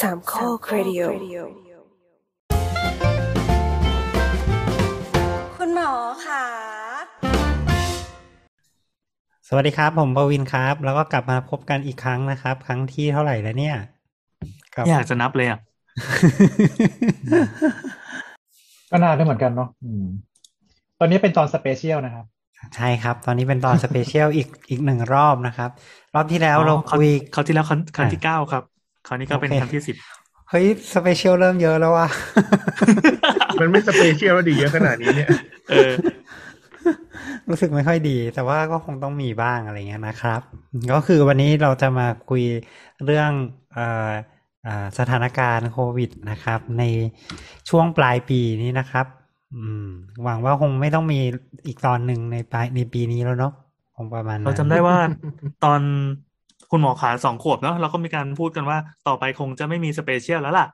สามข้อครดิโอคุณหมอค่ะ สวัสดีครับ ผมปวินครับ แล้วก็กลับมาพบกันอีกครั้งนะครับ ครั้งที่เท่าไหร่แล้วเนี่ยกับไม่อยากจะนับเลยอะก็นานได้เหมือนกันเนาะอืมตอนนี้เป็นตอน special นะครับ ใช่ครับ ตอนนี้เป็นตอน special อีกอีกหนึ่งรอบนะครับ รอบที่แล้วเราอ๋อคุยคราวที่แล้วครั้งครั้งอะที่เก้าครับ คราวนี้ก็เป็นโอเคครั้งที่สิบเฮ้ย special เริ่มเยอะแล้วว่ะมันไม่ special แล้วดีเยอะขนาดนี้เนี่ย เออ รู้สึกไม่ค่อยดี แต่ว่าก็คงต้องมีบ้างอะไรเงี้ยนะครับ ก็คือวันนี้เราจะมาคุยเรื่องเอ่ออ่าสถานการณ์โควิดนะครับ ในช่วงปลายปีนี้นะครับอืมหวังว่าคงไม่ต้องมีอีกตอนหนึ่งในปลายในปีนี้แล้วเนาะคงประมาณนั้นเราจำได้ว่าตอน คุณหมอขาสองขวบเนาะเราก็มีการพูดกันว่าต่อไปคงจะไม่มี special แล้วล่ะ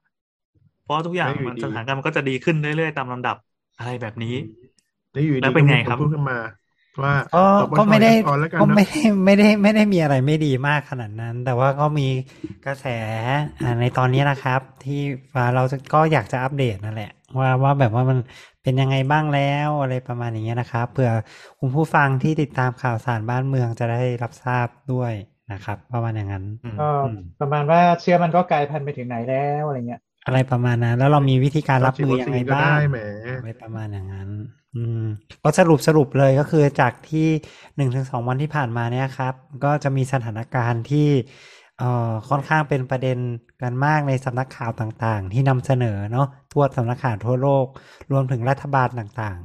เพราะทุกอย่างไม่อยู่มันดีสถานการณ์มันก็จะดีขึ้นเรื่อยๆ ตามลำดับอะไรแบบนี้แล้วอยู่ดีแล้วเป็นไงครับก็มีนพูดขึ้นมาว่าก็ต่อปก็ไม่ได้ถอนแล้วกันก็เนอะไม่ได้ไม่ได้ไม่ได้มีอะไรไม่ดีมากขนาดนั้น แต่ว่าก็มีกระแสอ่าในตอนนี้นะครับ ที่ว่าเราจะก็อยากจะอัปเดตนั่นแหละ ว่าว่าแบบว่ามันเป็นยังไงบ้างแล้วอะไรประมาณอย่างเงี้ยนะครับเผื่อคุณผู้ฟังที่ติดตามข่าวสารบ้านเมืองจะได้รับทราบด้วย นะครับประมาณอย่างนั้นอืมก็อืมประมาณว่าเชื้อมันก็กลายพันธุ์ไปถึงไหนแล้วอะไรเงี้ย อะไรประมาณนั้น แล้วเรามีวิธีการรับมือยังไงบ้างก็ได้แหมอะไรประมาณอย่างนั้น อืมก็สรุปสรุปเลยก็คือจากที่หนึ่งถึงสองวันที่ผ่านมาเนี่ยครับ ก็จะมีสถานการณ์ที่เอ่อค่อนข้างเป็นประเด็นกันมากในสำนักข่าวต่างๆ ที่นำเสนอเนาะทั่วสำนักข่าวทั่วโลก รวมถึงรัฐบาลต่าง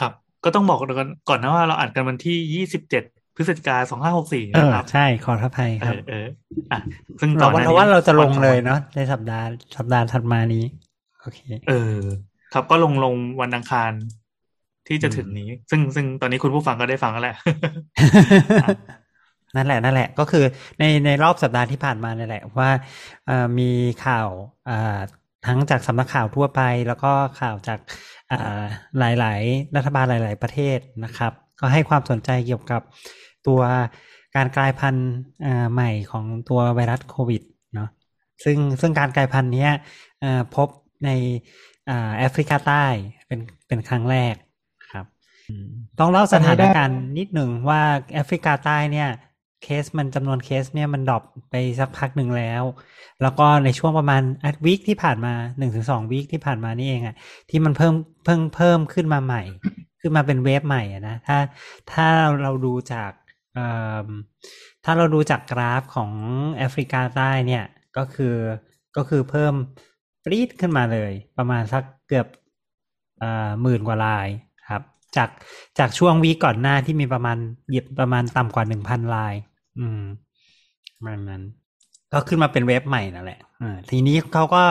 ครับ ก็ต้องบอกกันก่อนนะว่าเราอัดกันวันที่ยี่สิบเจ็ด พฤศจิกาสองห้าหกสี่ๆเอนะอครับใช่ขออภัยเอครับอเอออะซึ่งก่เราอนหว่าน้าเรานี้ว่าเราจะลงวันสอเลยวันเนาะในสัปดาห์สัปดาห์ถัดมานี้โอเค เออ ครับก็ลงลงวันอังคารที่จะถึงนี้ ซึ่งซึ่งตอนนี้คุณผู้ฟังก็ได้ฟังแล้วแหละนั่นแหละนั่นแหละ ก็คือในในรอบสัปดาห์ที่ผ่านมาเนี่ยแหละว่าเอ่อมีข่าวอ่าทั้งจากสำนักข่าวทั่วไป แล้วก็ข่าวจากอ่าหลาย ๆ รัฐบาลหลาย ๆ ประเทศนะครับ ก็ให้ความสนใจเกี่ยวกับ ตัวการกลายพันธุ์ใหม่ของตัวไวรัสโควิดเนาะซึ่งซึ่งการกลายพันธุ์นี้พบในอแอฟริกาใต้เป็นเป็นครั้งแรกครับต้องเล่าสถานการณ์นิดหนึ่งว่าแอฟริกาใต้เนี่ยเคสมันจำนวนเคสเนี่ยมัน drop ไปสักพักหนึ่งแล้ว แล้วก็ในช่วงประมาณอาทิตย์ week ที่ผ่านมาหนึ่งถึงสอง week ที่ผ่านมานี่เองอะที่มันเพิ่มเพิ่งเพิ่มขึ้นมาใหม่ ขึ้นมาเป็น wave ใหม่อะนะถ้าถ้าเราดูจาก ถ้าเราดูจากกราฟของแอฟริกาใต้เนี่ยก็คือก็คือเพิ่มปรีดขึ้นมาเลย ประมาณสักเกือบหมื่นกว่าลายครับ จากจากช่วงวีก่อนหน้าที่มีประมาณหยิบประมาณต่ำกว่าหนึ่งพันลาย อืมประมาณนั้น ก็ขึ้นมาเป็นเว็บใหม่นั่นแหละทีนี้เขาก็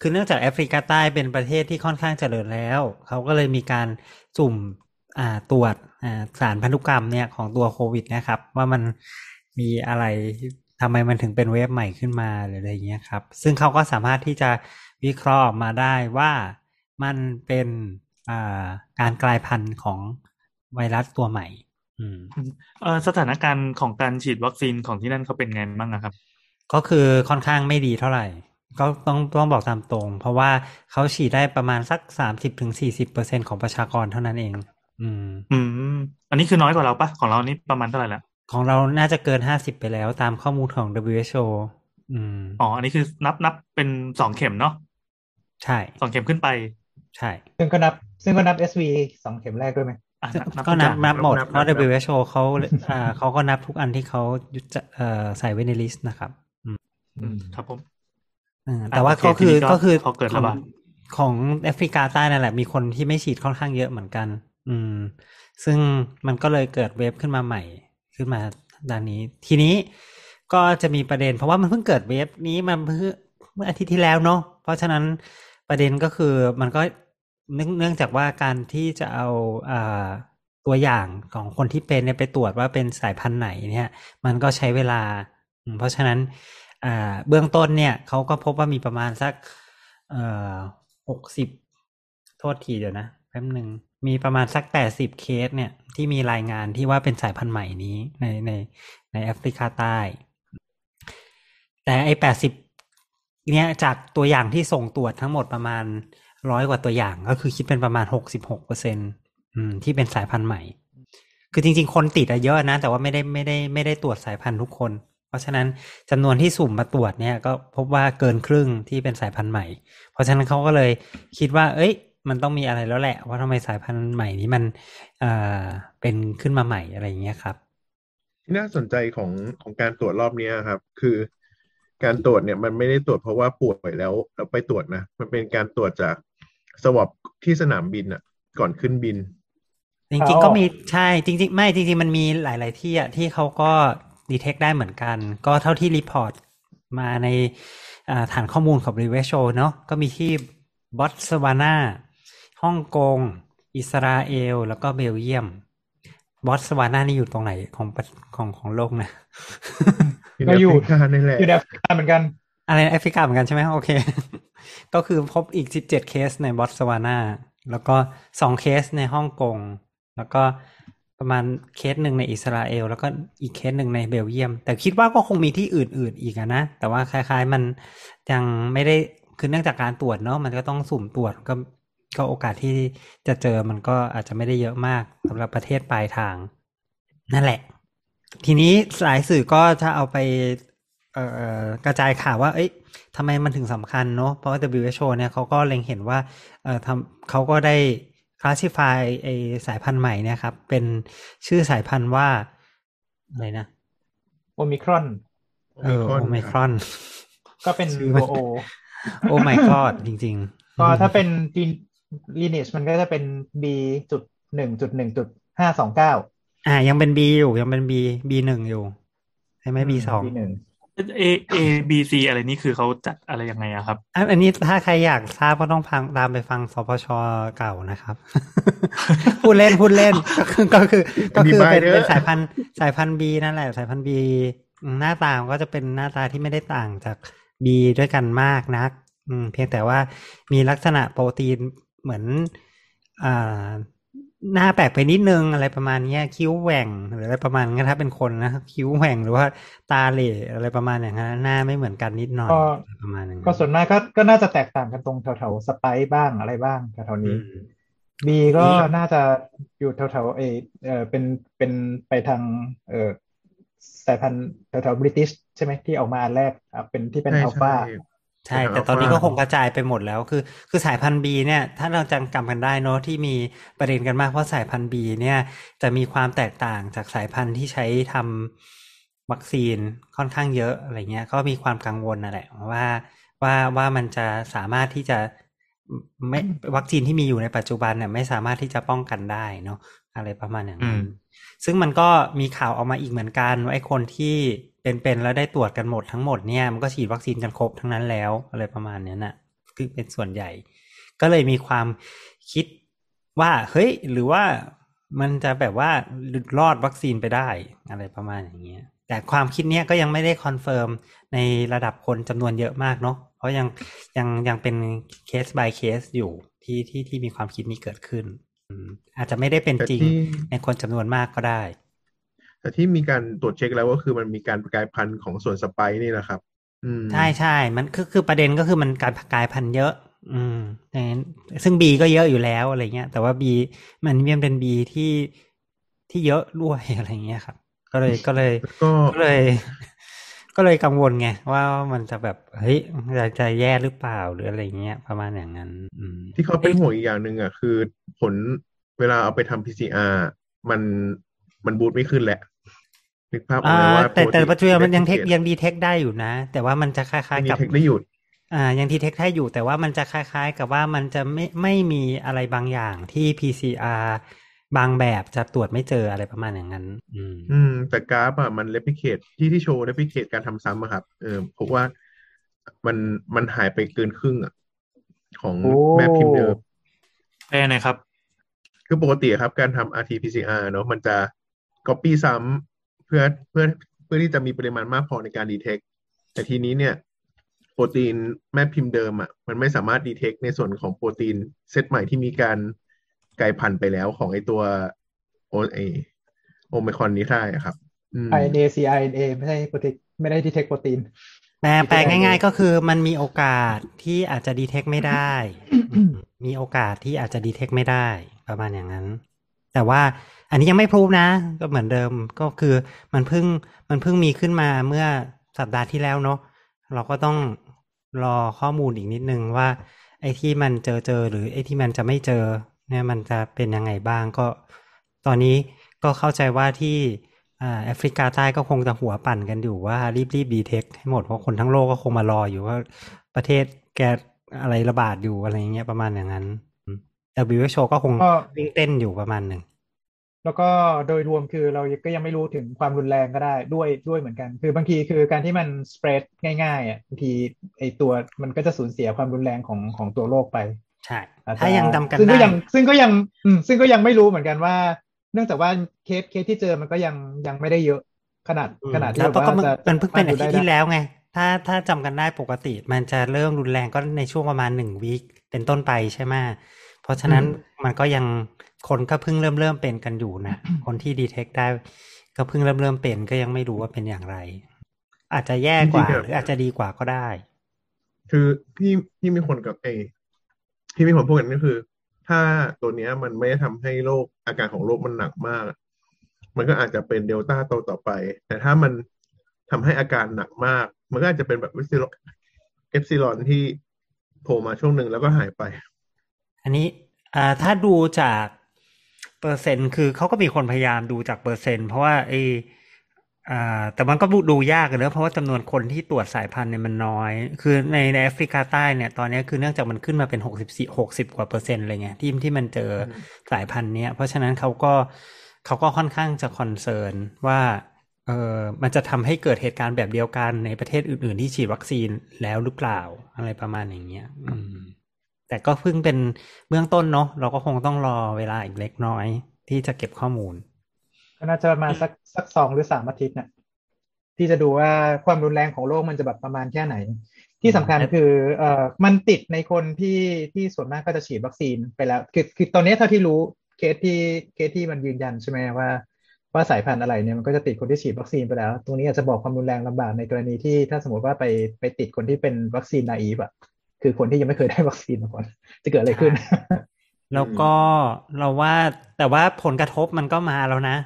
คือเนื่องจากแอฟริกาใต้เป็นประเทศที่ค่อนข้างเจริญแล้ว เขาก็เลยมีการสุ่ม ตรวจอ่าสารพันธุกรรมเนี่ยของตัวโควิดนะครับ ว่ามันมีอะไรทำไมมันถึงเป็นเว็บใหม่ขึ้นมาหรืออะไรเงี้ยครับ ซึ่งเขาก็สามารถที่จะวิเคราะห์ออกมาได้ว่ามันเป็นอ่าการกลายพันธุ์ของไวรัสตัวใหม่อืมเออสถานการณ์ของการฉีดวัคซีนของที่นั่นเขาเป็นไงบ้างอะครับ ก็คือค่อนข้างไม่ดีเท่าไหร่ ก็ต้องต้องบอกตามตรง เพราะว่าเขาฉีดได้ประมาณสักสามสิบถึงสี่สิบเปอร์เซ็นของประชากรเท่านั้นเอง อืม อืม อันนี้คือน้อยกว่าเราปะของเรานี่ประมาณเท่าไหร่ละของเราน่าจะเกินห้าสิบไปแล้วตามข้อมูลของ WHO อืมอ๋อ อันนี้คือนับนับเป็นสองเข็มเนาะใช่สองเข็มขึ้นไป ใช่ ซึ่งก็นับ ซึ่งก็นับ SV สองเข็มแรกด้วยไหมอะซึ่งนับก็นับทุกอย่างนับหมดนับเพราะนับ WHO เขาอ่าเขาก็นับทุกอันที่เขายุจะเอ่อใส่ไว้ในลิสต์นะครับ อืมครับผมอืมแต่ว่าโอเคก็คือทีนี้ก็ก็คือพอเกิดขระองบาดของแอฟริกาใต้นั่นแหละ มีคนที่ไม่ฉีดค่อนข้างเยอะเหมือนกัน อืม ซึ่งมันก็เลยเกิดเวฟขึ้นมาใหม่ ขึ้นมาด้านนี้ ทีนี้ก็จะมีประเด็น เพราะว่ามันเพิ่งเกิดเวฟนี้มาเมื่อเมื่ออาทิตย์ที่แล้วเนาะเพราะฉะนั้นประเด็นก็คือมันก็เนื่องเนื่องจากว่าการที่จะเอาอ่าตัวอย่างของคนที่เป็นเนี่ยไปตรวจว่าเป็นสายพันธุ์ไหนเนี่ย มันก็ใช้เวลา เพราะฉะนั้นเบื้องต้นเนี่ยเขาก็พบว่ามีประมาณสักหกสิบโทษทีเดี๋ยวนะ แป๊บหนึ่งมีประมาณสักแปดสิบเคสเนี่ย ที่มีรายงานที่ว่าเป็นสายพันธุ์ใหม่นี้ในในในแอฟริกาใต้ แต่ไอ้แปดสิบเนี่ยจากตัวอย่างที่ส่งตรวจทั้งหมดประมาณร้อยกว่าตัวอย่าง ก็คือคิดเป็นประมาณหกสิบหกเปอร์เซ็นที่เป็นสายพันธุ์ใหม่ คือจริง ๆ คนติดอะเยอะนะ แต่ว่าไม่ได้ไม่ได้ไม่ได้ตรวจสายพันธุ์ทุกคน เพราะฉะนั้นจำนวนที่สุ่มมาตรวจเนี่ยก็พบว่าเกินครึ่งที่เป็นสายพันธุ์ใหม่ เพราะฉะนั้นเขาก็เลยคิดว่า เอ้ย มันต้องมีอะไรแล้วแหละ ว่าทำไมสายพันธุ์ใหม่นี้มันเอ่อเป็นขึ้นมาใหม่อะไรอย่างเงี้ยครับ ที่น่าสนใจของของการตรวจรอบเนี้ยครับ คือ การตรวจเนี่ยมันไม่ได้ตรวจเพราะว่าป่วยแล้วแล้วไปตรวจนะมันเป็นการตรวจจากสวอปที่สนามบินอะก่อนขึ้นบิน จริงๆก็มใช่จริง ๆ ไม่จริงๆมันมีหลาย ๆ ที่อะที่เขาก็ detect ได้เหมือนกัน ก็เท่าที่ report มาในอ่าฐานข้อมูลของรีเวชโชเนาะก็มีที่บอตสวานา ฮ่องกง อิสราเอล แล้วก็เบลเยียม บอตสวานานี่อยู่ตรงไหนของประของของโลกนะอยู่ก็ในอยู่แอฟริกานี่แหละอยู่ในแอฟริกาเหมือนกันอะไรนะแอฟริกาเหมือนกันใช่ไหมโอเค ก็คือพบอีก17เคสในบอตสวานาแล้วก็สองเคสในฮ่องกง แล้วก็ประมาณเคสหนึ่งในอิสราเอล แล้วก็อีกเคสหนึ่งในเบลเยียม แต่คิดว่าก็คงมีที่อื่น ๆ อีกอะนะ แต่ว่าคล้าย ๆ มันยังไม่ได้คือเนื่องจากการตรวจเนาะมันก็ต้องสุ่มตรวจก็ ก็โอกาสที่จะเจอมันก็อาจจะไม่ได้เยอะมากสำหรับประเทศปลายทาง นั่นแหละ ทีนี้หลายสื่อก็จะเอาไปเอ่อกระจายข่าวว่า เอ้ยทำไมมันถึงสำคัญเนอะเพราะว่า WHO เนี่ยเขาก็เล็งเห็นว่าเอ่อทำเขาก็ได้คลาสสิฟายไอสายพันธุ์ใหม่เนี่ยครับ เป็นชื่อสายพันธุ์ว่า อะไรนะ โอมิครอน เออ โอไมครอน ก็เป็นชื่อมันตัวโอโอ้ my god จริง ๆ ก็ถ้าเป็นจีน ลีเนชมันก็จะเป็น B จุดหนึ่งจุดหนึ่งจุดห้าสองเก้าอ่า ยังเป็น B อยู่ยังเป็น B B หนึ่งอยู่ใช่ไหม B สอง B หนึ่ง A A B C อะไรนี่คือเขาจัดอะไรยังไงอะครับ อันอันนี้ถ้าใครอยากทราบก็ต้องฟังตามไปฟังสปชเก่านะครับ พูดเล่นพูดเล่นก็คือ ก็คือก็คือเป็นดีไปเถอะเป็นสายพันธุ์สายพันธุ์ B นั่นแหละ สายพันธุ์ B หน้าตามันก็จะเป็นหน้าตาที่ไม่ได้ต่างจาก B ด้วยกันมากนักอืมเพียงแต่ว่ามีลักษณะโปรตีน เหมือนอ่าหน้าแปลกไปนิดนึงอะไรประมาณเนี้ยคิ้วแหว่งหรืออะไรประมาณนั้นถ้าเป็นคนนะคิ้วแหว่งหรือว่าตาเหล่อะไรประมาณอย่างนั้นหน้าไม่เหมือนกันนิดหน่อยก็ประมาณนั้นก็ส่วนมากก็ก็น่าจะแตกต่างกันตรงแถวๆสไปซ์บ้างอะไรบ้างแถวๆอืนี้ม B ก็นี่น่าจะอยู่แถวๆเออเออเป็นเป็นไปทางเออสายพันธุ์แถวๆบริติชใช่ไหมที่ออกมาอันแรกอะเป็นที่เป็นใช่อัลฟา ใช่ใช่เป็นแต่ตอนนี้ alpha ก็คงกระจายไปหมดแล้วคือ คือสายพันธุ์ B เนี่ย ถ้าเราจำกำกันได้เนอะที่มีประเด็นกันมากเพราะสายพันธุ์ B เนี่ย จะมีความแตกต่างจากสายพันธุ์ที่ใช้ทำวัคซีนค่อนข้างเยอะอะไรเงี้ย ก็มีความกังวลนั่นแหละว่าว่าว่ามันจะสามารถที่จะไม่วัคซีนที่มีอยู่ในปัจจุบันเนี่ยไม่สามารถที่จะป้องกันได้เนาะอะไรประมาณอย่างนั้นอืมซึ่งมันก็มีข่าวออกมาอีกเหมือนกันว่าไอ้คนที่ เป็นๆแล้วได้ตรวจกันหมดทั้งหมดเนี่ยมันก็ฉีดวัคซีนกันครบทั้งนั้นแล้วอะไรประมาณเนี้ยน่ะคือเป็นส่วนใหญ่ ก็เลยมีความคิดว่าเฮ้ย หรือว่ามันจะแบบว่าหลุดรอดวัคซีนไปได้อะไรประมาณอย่างเงี้ยแต่ความคิดเนี้ยก็ยังไม่ได้ confirm ในระดับคนจำนวนเยอะมากเนาะเพราะยังยังยังเป็นเคส by เคสอยู่ที่ที่ที่มีความคิดนี้เกิดขึ้นอืมอาจจะไม่ได้เป็นแต่จริงที่ในคนจำนวนมากก็ได้ แต่ที่มีการตรวจเช็คแล้วก็คือมันมีการกลายพันธุ์ของส่วน spike นี่แหละครับอืมใช่ใช่ มันคือคือประเด็นก็คือมันการกลายพันธุ์เยอะ อืมอย่างนั้นซึ่งบีก็เยอะอยู่แล้วอะไรเงี้ย แต่ว่าบีมันยังเป็นบีที่ที่เยอะด้วยอะไรเงี้ยครับ ก็เลยก็เลยแล้วก็ก็เลย ก็เลยกังวลไงว่ามันจะแบบเฮ้ยจะจะแย่หรือเปล่าหรืออะไรเงี้ย ประมาณอย่างนั้นอืมที่เขาเป็นห่วงอีกอย่างหนึ่งอะคือ ผลเวลาเอาไปทำ PCR มันมันบูตไม่ขึ้นแหละ นึกภาพออกอ่าไหมว่าแต่แต่ปัจจุบันมันยังเทค replicate ยังดีเทคได้อยู่นะ แต่ว่ามันจะคล้ายมีๆกับเทคได้หยุดอ่ายังดีเทคได้อยู่ แต่ว่ามันจะคล้าย ๆ กับว่ามันจะไม่ไม่มีอะไรบางอย่างที่ PCR บางแบบจะตรวจไม่เจออะไรประมาณอย่างนั้น อืมอืมแต่กราฟอะมัน replicate ที่ที่โชว์ replicate การทำซ้ำอะครับ เออพบว่ามันมันหายไปเกินครึ่งอะของโอ้แม่พิมพ์เดิมแปลหน่อยครับ คือปกติครับการทำ RT-PCR เนอะมันจะ copy ซ้ำเพื่อเพื่อเพื่อที่จะมีปริมาณมากพอในการ detect แต่ทีนี้เนี่ย โปรตีนแม่พิมพ์เดิมอะ มันไม่สามารถ detect ในส่วนของโปรตีนเซตใหม่ที่มีการกลายพันธุ์ไปแล้วของไอตัวโอไอโอไมครอนนี้ได้อะครับอืม RNA cRNA ไม่ใช่โปรตีนไม่ได้ที่เทคโปรตีนแปลแปลง่าย ๆ ก็คือมันมีโอกาสที่อาจจะดีเทคไม่ได้ มีโอกาสที่อาจจะดีเทคไม่ได้ ประมาณอย่างนั้น แต่ว่า อันนี้ยังไม่พรูฟนะ ก็เหมือนเดิมก็คือมันเพิ่งมันเพิ่งมีขึ้นมาเมื่อสัปดาห์ที่แล้วเนาะเราก็ต้องรอข้อมูลอีกนิดนึงว่า ไอ้ที่มันเจอเจอหรือไอ้ที่มันจะไม่เจอเนี่ยมันจะเป็นยังไงบ้างก็ ตอนนี้ก็เข้าใจว่าที่อ่าแอฟริกาใต้ก็คงจะหัวปั่นกันอยู่ว่ารีบรีบดีเทคให้หมดเพราะคนทั้งโลกก็คงมารออยู่ว่าประเทศแกอะไรระบาดอยู่อะไรเงี้ยประมาณอย่างนั้นอืม WHO ก็คงก็วิ่งเต้นอยู่ประมาณหนึ่ง แล้วก็โดยรวมคือเราก็ยังไม่รู้ถึงความรุนแรงก็ได้ด้วยด้วยเหมือนกัน คือบางทีคือการที่มัน spread ง่ายๆอะบางทีไอตัวมันก็จะสูญเสียความรุนแรงของของตัวโรคไปใช่อาจจะถ้ายังจำกันซึ่งก็ได้ยังซึ่งก็ยังอืมซึ่งก็ยังไม่รู้เหมือนกันว่า เนื่องจากว่า case case ที่เจอมันก็ยังยังไม่ได้เยอะขนาดอืมขนาดที่แล้วแบบก็ว่ามันจะมันเพิ่งเป็นอาจะทิตย์ที่แล้วไง ถ้าถ้าจำกันได้ปกติ มันจะเริ่มรุนแรงก็ในช่วงประมาณหนึ่ง week เป็นต้นไปใช่ไหม เพราะฉะนั้นมันก็ยังคนก็เพิ่งเริ่มเริ่มเป็นกันอยู่นะ คนที่ detect ได้ก็เพิ่งเริ่มเริ่มเป็นก็ยังไม่รู้ว่าเป็นอย่างไร อาจจะแย่กว่าจริงๆอะหรืออาจจะดีกว่าก็ได้ คือที่ที่มีคนกับเอที่มีคนพูดกันก็คือ ถ้าตัวเนี้ยมันไม่ได้ทำให้โรคอาการของโรคมันหนักมาก มันก็อาจจะเป็นเดลต้าตัวต่อไป แต่ถ้ามันทำให้อาการหนักมาก มันก็อาจจะเป็นแบบวิซิลเอปซิลอนที่โผล่มาช่วงหนึ่งแล้วก็หายไป อันนี้อ่าถ้าดูจากเปอร์เซ็นต์คือเขาก็มีคนพยายามดูจากเปอร์เซ็นต์เพราะว่าไออ่าแต่มันก็ดูยากเลยเพราะว่าจำนวนคนที่ตรวจสายพันธุ์เนี่ยมันน้อย คือในในแอฟริกาใต้เนี่ยตอนนี้คือเนื่องจากมันขึ้นมาเป็นหกสิบสี่หกสิบกว่าเปอร์เซ็นต์อะไรเงี้ยที่ที่มันเจอสายพันธุ์เนี้ยเพราะฉะนั้นเขาก็เขาก็ค่อนข้างจะ concern ว่าเออมันจะทำให้เกิดเหตุการณ์แบบเดียวกันในประเทศอื่น ๆ ที่ฉีดวัคซีนแล้วหรือเปล่าอะไรประมาณอย่างเงี้ย อืม แต่ก็เพิ่งเป็นเบื้องต้นเนาะเราก็คงต้องรอเวลาอีกเล็กน้อย ที่จะเก็บข้อมูลก็น่าจะประมาณสักสักสองหรือสามอาทิตย์น่ะที่จะดูว่าความรุนแรงของโรคมันจะแบบประมาณแค่ไหน ที่สำคัญอืมคือเอ่อมันติดในคนที่ที่ส่วนมากก็จะฉีดวัคซีนไปแล้ว คือคือตอนนี้เท่าที่รู้เคสที่เคสที่มันยืนยันใช่ไหมว่า ว่าสายพันธุ์อะไรเนี่ยมันก็จะติดคนที่ฉีดวัคซีนไปแล้ว ตรงนี้อาจจะบอกความรุนแรงลำบากในกรณีที่ถ้าสมมติว่าไปไปติดคนที่เป็น vaccine naive อะ คือคนที่ยังไม่เคยได้วัคซีนมาก่อน จะเกิดอะไรขึ้น แล้วก็เราว่าแต่ว่าผลกระทบมันก็มาแล้วนะ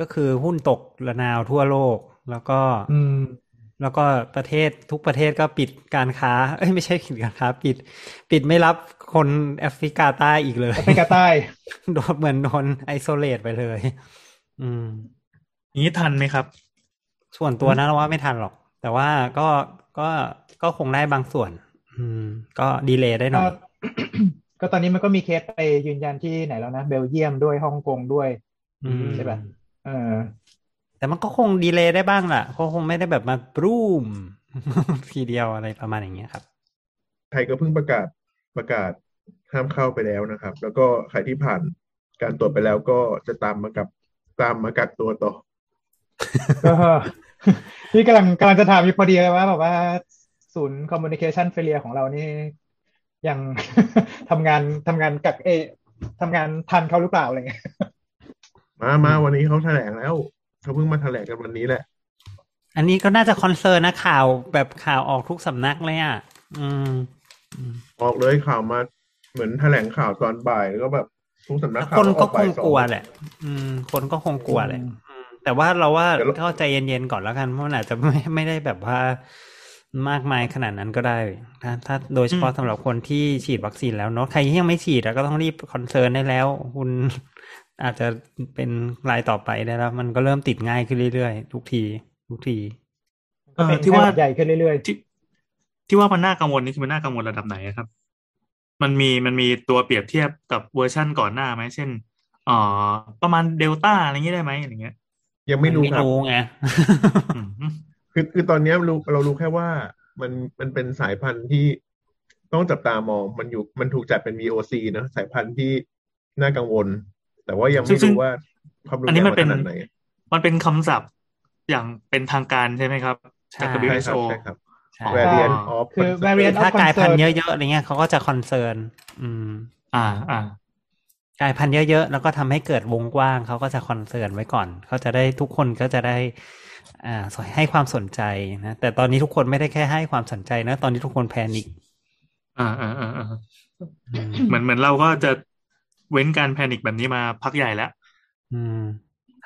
ก็คือหุ้นตกระนาวทั่วโลก แล้วก็อืมแล้วก็ประเทศทุกประเทศก็ปิดการค้า เอ้ยไม่ใช่ปิดการค้า ปิด ปิดไม่รับคนแอฟริกาใต้อีกเลยแอฟริกาใต้โดนเหมือนโดน isolate ไปเลย อืมอย่างนี้ทันไหมครับ ส่วนตัวนะเราว่าไม่ทันหรอก แต่ว่าก็ก็ก็คงได้บางส่วน อืม ก็ delay ได้หน่ก็อยก็ตอนนี้มันก็มีเคสไปยืนยันที่ไหนแล้วนะ เบลเยียมด้วยฮ่องกงด้วยอืมใช่ปะเออ แต่มันก็คง delay ได้บ้างล่ะเขาคงไม่ได้แบบมาบรูมทีเดียวอะไรประมาณอย่างเงี้ยครับ ไทยก็เพิ่งประกาศประกาศห้ามเข้าไปแล้วนะครับ แล้วก็ใครที่ผ่านการตรวจไปแล้วก็จะตามมากับตามมากักตัวต่อก็พี่กำลังกำลังจะถามอยู่พอดีเลยว่าแบบว่า ศูนย์ communication failure ของเรานี่ยังทำงานทำงานกับเอทำงานทันเขาหรือเปล่าอะไรเงี้ยมามาวันนี้เขาแถลงแล้วเขาเพิ่งมาแถลงกันวันนี้แหละ อันนี้ก็น่าจะคอนเซิร์นนะข่าวแบบข่าวออกทุกสำนักเลยอะ อืม ออกเลยข่าวมาเหมือนแถลงข่าวตอนบ่ายแล้วก็แบบทุกสำนักข่าวคนก็ออคบ่ายงสอกลัวแหละ อืม คนก็คงกลัวแหละอืมอืมแต่ว่าเราว่าเดี๋ยวเราก็ใจเย็นๆก่อนแล้วกันเพราะมันอาจจะไม่ไม่ได้แบบว่า มากมายขนาดนั้นก็ได้ถ้าถ้าโดยเฉพาะสำหรับคนที่ฉีดวัคซีนแล้วเนาะใครที่ยังไม่ฉีดอะก็ต้องรีบ concern ได้แล้ว คุณอาจจะเป็นรายต่อไปได้แล้ว มันก็เริ่มติดง่ายขึ้นเรื่อยๆ ทุกที ทุกทีเออเป็นที่ว่าไข้หวัดใหญ่ขึ้นเรื่อยที่ที่ว่ามันน่ากังวลนี่คือมันน่ากังวลระดับไหนอะครับ มันมีมันมีตัวเปรียบเทียบกับเวอร์ชั่นก่อนหน้าไหมเช่นเอ่อประมาณเดลต้าอะไรอย่างนี้ได้ไหมอะไรเงี้ย ยังไม่รู้ไม่ครับรู้ไงอืม คือคือตอนเนี้ยรู้เรารู้แค่ว่ามันมันเป็นสายพันธุ์ที่ต้องจับตามองมันอยู่มันถูกจัดเป็น VOC เนอะสายพันธุ์ที่น่ากังวล แต่ว่ายังไม่ซึ่งรู้ว่าความรุนอันแรนี้งมันมันเป็นขนาดไหนมันเป็นคำศัพท์อย่างเป็นทางการใช่ไหมครับจากใช่ใช่ครับ WHO ใช่ครับใช่ variant of คือ concern variant ถ้ากลายพันธุ์ concern เยอะๆอะไรเงี้ยเขาก็จะคอนเซิร์นอืม อ่าอ่ากลายพันธุ์เยอะๆแล้วก็ทำให้เกิดวงกว้างเขาก็จะ concern ไว้ก่อนเขาจะได้ทุกคนก็จะได้อ่า ให้ความสนใจนะแต่ตอนนี้ทุกคนไม่ได้แค่ให้ความสนใจนะ ตอนนี้ทุกคน panic อ่าอ่าอ่าอ่าอืมเหมือนเหมือนเราก็จะเว้นการ panic แบบนี้มาพักใหญ่แล้วอืม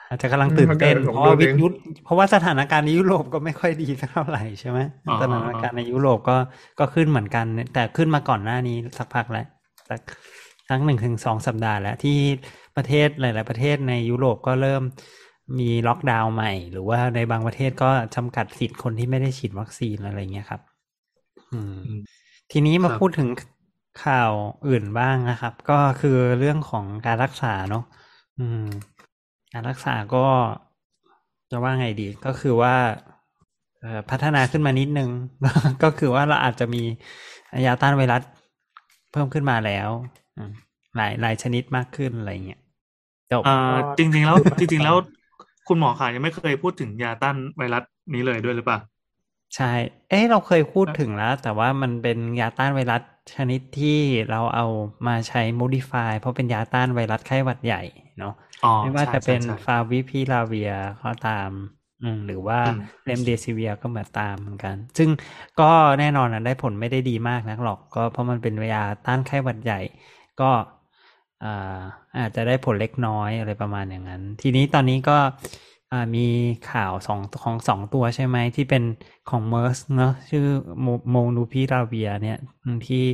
อาจจะกำลังตื่นเต้นอืมเพราะว่ามันก็วิทยุเพราะว่าสถานการณ์ในยุโรปก็ไม่ค่อยดีสักเท่าไหร่ใช่ไหมอ๋อสถานการณ์ในยุโรปก็ก็ขึ้นเหมือนกัน แต่ขึ้นมาก่อนหน้านี้สักพักแล้วสักทั้งหนึ่งถึงสองสัปดาห์แล้วที่ประเทศหลาย ๆ ประเทศในยุโรปก็เริ่ม มีล็อกดาวน์ใหม่ หรือว่าในบางประเทศก็จำกัดสิทธิ์คนที่ไม่ได้ฉีดวัคซีนอะไรเงี้ยครับ อืมอืมทีนี้มาครับพูดถึงข่าวอื่นบ้างนะครับ ก็คือเรื่องของการรักษาเนาะอืม การรักษาก็จะว่าไงดี ก็คือว่าเอ่อพัฒนาขึ้นมานิดนึง ก็คือว่าเราอาจจะมียาต้านไวรัสเพิ่มขึ้นมาแล้วอืมหลายหลายชนิดมากขึ้นอะไรเงี้ยจบอ่าจริง ๆ แล้วจริง ๆ แล้ว คุณหมอขายังไม่เคยพูดถึงยาต้านไวรัสนี้เลยด้วยหรือเปล่าใช่ เอ้เราเคยพูดถึงแล้ว แต่ว่ามันเป็นยาต้านไวรัสชนิดที่เราเอามาใช้ modify เพราะเป็นยาต้านไวรัสไข้หวัดใหญ่เนาะอ๋อไม่ว่าใช่จะเป็นใช่ใช่ฟาวิพิลาเวียก็ตามอืมหรือว่าอืมเลมเดซิเวียก็เหมือนตามเหมือนกัน ซึ่งก็แน่นอนนะได้ผลไม่ได้ดีมากนักหรอก ก็เพราะมันเป็นยาต้านไข้หวัดใหญ่ ก็ อ่าอาจจะได้ผลเล็กน้อยอะไรประมาณอย่างนั้น ทีนี้ตอนนี้ก็อ่ามีข่าวสองของสองตัวใช่ไหมที่เป็นของเมอร์สเนาะชื่อโมนูพิราเวียเนี่ยอืมที่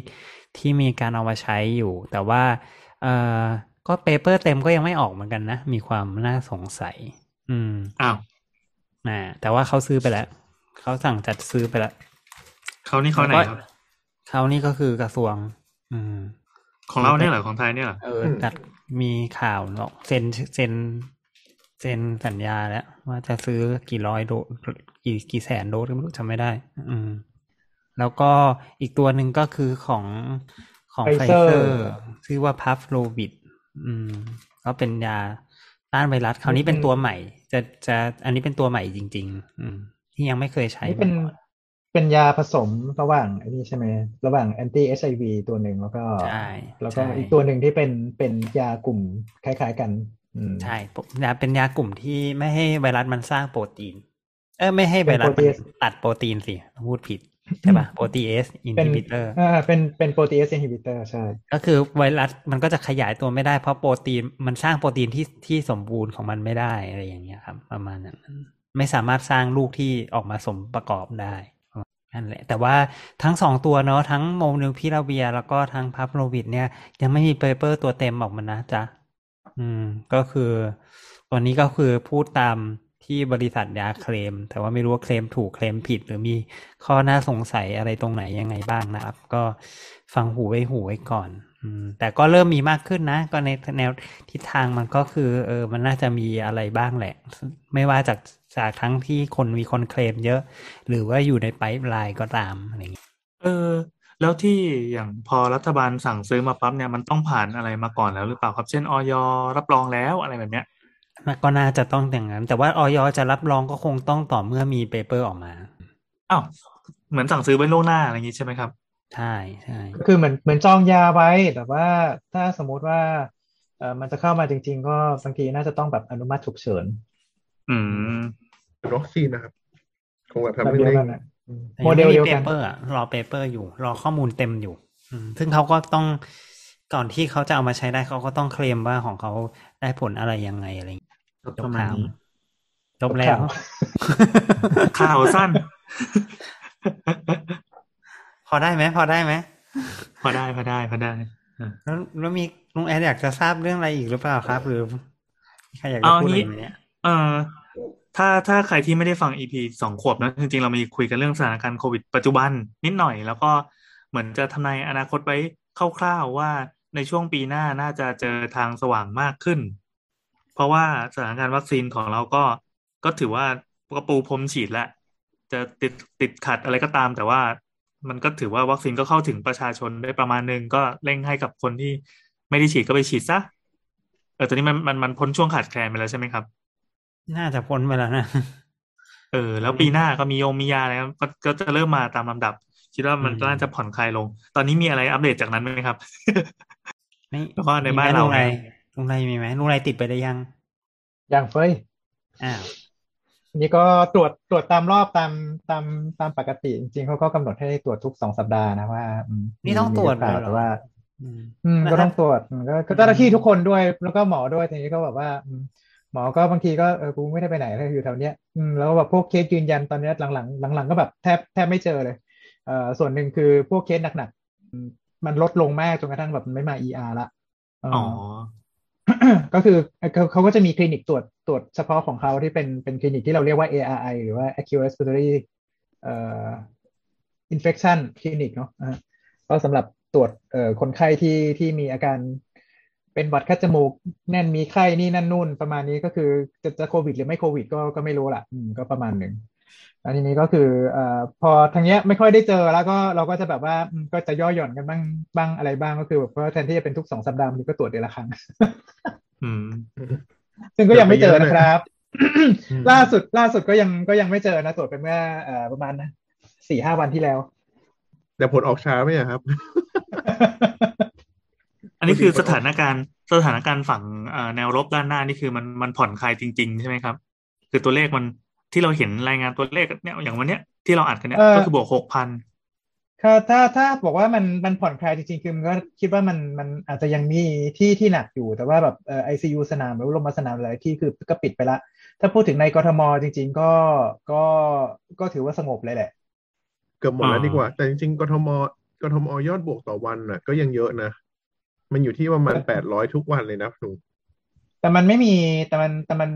ที่มีการเอามาใช้อยู่ แต่ว่าเอ่อก็เปเปอร์เต็มก็ยังไม่ออกเหมือนกันนะ มีความน่าสงสัย อืมอ้าวอ่าแต่ว่าเขาซื้อไปแล้ว เขาสั่งจัดซื้อไปแล้วเขานี่เขาไหนครับเขานี่ก็คือกระทรวง อืม ของเราเนี่ยเหรอของไทยเนี่ยเหรอเออจัดมีข่าวเนาะเซ็นเซ็นเซ็นสัญญาแล้ว ว่าจะซื้อกี่ร้อยโดสกี่กี่แสนโดสก็ไม่รู้จำไม่ได้ อืม แล้วก็อีกตัวหนึ่งก็คือของของไฟ Pfizer เซอร์ชื่อว่าพัฟโลวิดอืม ก็เป็นยาต้านไวรัส คราวนี้เป็นตัวใหม่ จะจะอันนี้เป็นตัวใหม่จริง ๆ อืม ที่ยังไม่เคยใช้นี่เป็นมาก่อน เป็นยาผสมระหว่างไอ้นี่ใช่ไหมระหว่างแอนตี้เอชไอวีตัวหนึ่งแล้วก็ใช่แล้วก็ใช่อีกตัวหนึ่งที่เป็นเป็นยากลุ่มคล้าย ๆกันอืมใช่ยาเป็นยากลุ่มที่ไม่ให้ไวรัสมันสร้างโปรตีน เออไม่ให้ไวรัสเป็นมัน protease ตัดโปรตีนสิพูดผิดใช่ป่ะ protease เป็น inhibitor อ่าเป็นเป็น protease inhibitor ใช่ ก็คือไวรัสมันก็จะขยายตัวไม่ได้เพราะโปรตีนมันสร้างโปรตีนที่ที่สมบูรณ์ของมันไม่ได้อะไรอย่างเงี้ยครับ ประมาณนั้น ไม่สามารถสร้างลูกที่ออกมาสมประกอบได้ นั่นแหละ แต่ว่าทั้งสองตัวเนาะทั้ง molnupiravir แล้วก็ทั้ง Paxlovid เนี่ย ยังไม่มี paper ตัวเต็มออกมานะจ๊ะ อืม ก็คือตัวนี้ก็คือพูดตามที่บริษัทยาเคลม แต่ว่าไม่รู้ว่าเคลมถูกเคลมผิด หรือมีข้อน่าสงสัยอะไรตรงไหนยังไงบ้างนะครับ ก็ฟังหูไว้หูไว้ก่อนอืมแต่ก็เริ่มมีมากขึ้นนะ ก็ในแนวทิศทางมันก็คือ เออมันน่าจะมีอะไรบ้างแหละ ไม่ว่าจาก จากทั้งที่คนมีคนเคลมเยอะ หรือว่าอยู่ในไ i ป์ไลน์ก็ตามอะไรอย่างเงี้ยเออ แล้วที่อย่างพอรัฐบาลสั่งซื้อมาปั๊บเนี่ยมันต้องผ่านอะไรมาก่อนแล้วหรือเปล่าครับ เช่นออยรับรองแล้วอะไรแบบเนี้ยมันก็น่าจะต้องอย่างนั้น แต่ว่าออยจะรับรองก็คงต้องต่อเมื่อมีเปเปอร์ออกมาอ้าวเหมือนสั่งซื้อไว้ล่วงหน้าอะไรอย่างงี้ใช่ไหมครับใช่ใช่ก็คือเหมือนเหมือนจองยาไว้แต่ว่าถ้าสมมุติว่าเออมันจะเข้ามาจริง ๆ ก็บางทีน่าจะต้องแบบอนุมัติฉุกเฉิน อืม วัคซีนนะครับคงแบบแบบทำเดียวเร่กังนนะอืมแต่โมยังเดลไม่มีเดียวเปกันเปอร์อะรอเปเปอร์อยู่ รอข้อมูลเต็มอยู่อืมซึ่งเขาก็ต้องก่อนที่เขาจะเอามาใช้ได้เขาก็ต้องเคลมว่าของเขาได้ผลอะไรยังไงอะไรอย่างเงี้ยประมาณนี้จบแล้วข่าวสั้น พอได้ไหมพอได้ไหมพอได้พอได้พอได้แล้วแล้วมีลุงแอดอยากจะทราบเรื่องอะไรอีกหรือเปล่าครับ หรือใครอยากจะเอาพูดอะไรงี้ไหมเนี่ยเอ่อ ถ้าถ้าใครที่ไม่ได้ฟัง EP สองขวบนะจริงๆ เรามีคุยกันเรื่องสถานการณ์โควิดปัจจุบันนิดหน่อย แล้วก็เหมือนจะทำนายอนาคตไว้คร่าวๆว่าในช่วงปีหน้าน่าจะเจอทางสว่างมากขึ้น เพราะว่าสถานการณ์วัคซีนของเราก็ก็ถือว่ากระปูพรมฉีดแล้วจะติดติดขัดอะไรก็ตาม แต่ว่ามันก็ถือว่าวัคซีนก็เข้าถึงประชาชนได้ประมาณนึงก็เร่งให้กับคนที่ไม่ได้ฉีดก็ไปฉีดซะเออตอนนี้มันมันมันพ้นช่วงขาดแคลนไปแล้วใช่ไหมครับ น่าจะพ้นไปแล้วนะ เออ แล้วปีหน้าก็มีโยมมียาอะไรครับก็ก็จะเริ่มมาตามลำดับ คิดว่ามันอืมก็น่าจะผ่อนคลายลง ตอนนี้มีอะไรอัปเดตจากนั้นไหมครับไม่แล้วก็ในมีไหมบ้านเราลุงไรเนี่ยลุงไรมีไหมลุงไรติดไปได้ยังอย่างเฟยอ้าวนี่ก็ตรวจตรวจตามรอบตามตามตามปกติ จริงๆเขาก็กำหนดให้ตรวจทุกสองสัปดาห์นะว่าอืมนี่ต้องตรวจมีหรือเปล่าเลยเหรอแต่ว่า อืมอืมนะก็ครัต้บองตรวจอืมก็ก็เจ้าหน้าที่ทุกคนด้วย แล้วก็หมอด้วยทีนี้ก็แบบว่าอืม หมอก็บางทีก็เออกูไม่ได้ไปไหนเลยอยู่แถวเนี้ยอืมแล้วแบบพวกเคสยืนยันตอนเนี้ยหลังๆหลังๆก็แบบแทบแทบไม่เจอเลยเอ่อส่วนหนึ่งคือพวกเคสหนักๆอืมมันลดลงมากจนกระทั่งแบบมันไม่มา ER ละเอ่ออ๋อก็คือเขาเขาก็จะมีคลินิกตรวจตรวจเฉพาะของเขาที่เป็นเป็นคลินิกที่เราเรียกว่า ARI หรือว่า Acute Respiratory เอ่อ Infection Clinic เนาะอ่าก็สำหรับตรวจเอ่อคนไข้ที่ที่มีอาการ เป็นหวัดคัดจมูกแน่นมีไข้นี่นั่นนู่นประมาณนี้ก็คือจะจะโควิดหรือไม่โควิดก็ก็ไม่รู้ละอืมก็ประมาณหนึ่งแล้วทีนี้ก็คือเอ่อพอทางเนี้ยไม่ค่อยได้เจอแล้วก็เราก็จะแบบว่าอืมก็จะย่อหย่อนกันบ้างบ้างอะไรบ้างก็คือแบบว่าแทนที่จะเป็นทุกสองสัปดาห์มันก็ตรวจเดือนละครั้งอืมซึ่งก็ยังไม่เจอนะครับอืมล่าสุดล่าสุดก็ยังก็ยังไม่เจอนะตรวจไปเมื่อเอ่อประมาณสี่ห้าวันที่แล้ว แต่ผลออกช้าไหมอะครับ อันนี้คือสถานการณ์สถานการณ์ฝั่งเอ่อแนวรบด้านหน้านี่คือมันมันผ่อนคลายจริง ๆ ใช่ไหมครับ คือตัวเลขมันที่เราเห็นรายงานตัวเลขเนี่ยอย่างวันเนี้ยที่เราอัดกันเนี่ยเอ่อก็คือบวกหกพันค่ะถ้าถ้าบอกว่ามันมันผ่อนคลายจริงๆคือมันก็คิดว่ามันมันอาจจะยังมีที่ที่หนักอยู่แต่ว่าแบบเอ่อไอซียูสนามหรือโรงพยาบาลสนามหลายที่คือก็ปิดไปละ ถ้าพูดถึงในกทมจริง ๆ ก็ก็ก็ถือว่าสงบเลยแหละ เกือบหมดแล้วดีกว่า แต่จริงๆกทมกทมยอดบวกต่อวันน่ะ ก็ยังเยอะนะ มันอยู่ที่ประมาณแปดร้อยทุกวันเลยนะลุงแต่มันไม่มีแต่มันแต่มัน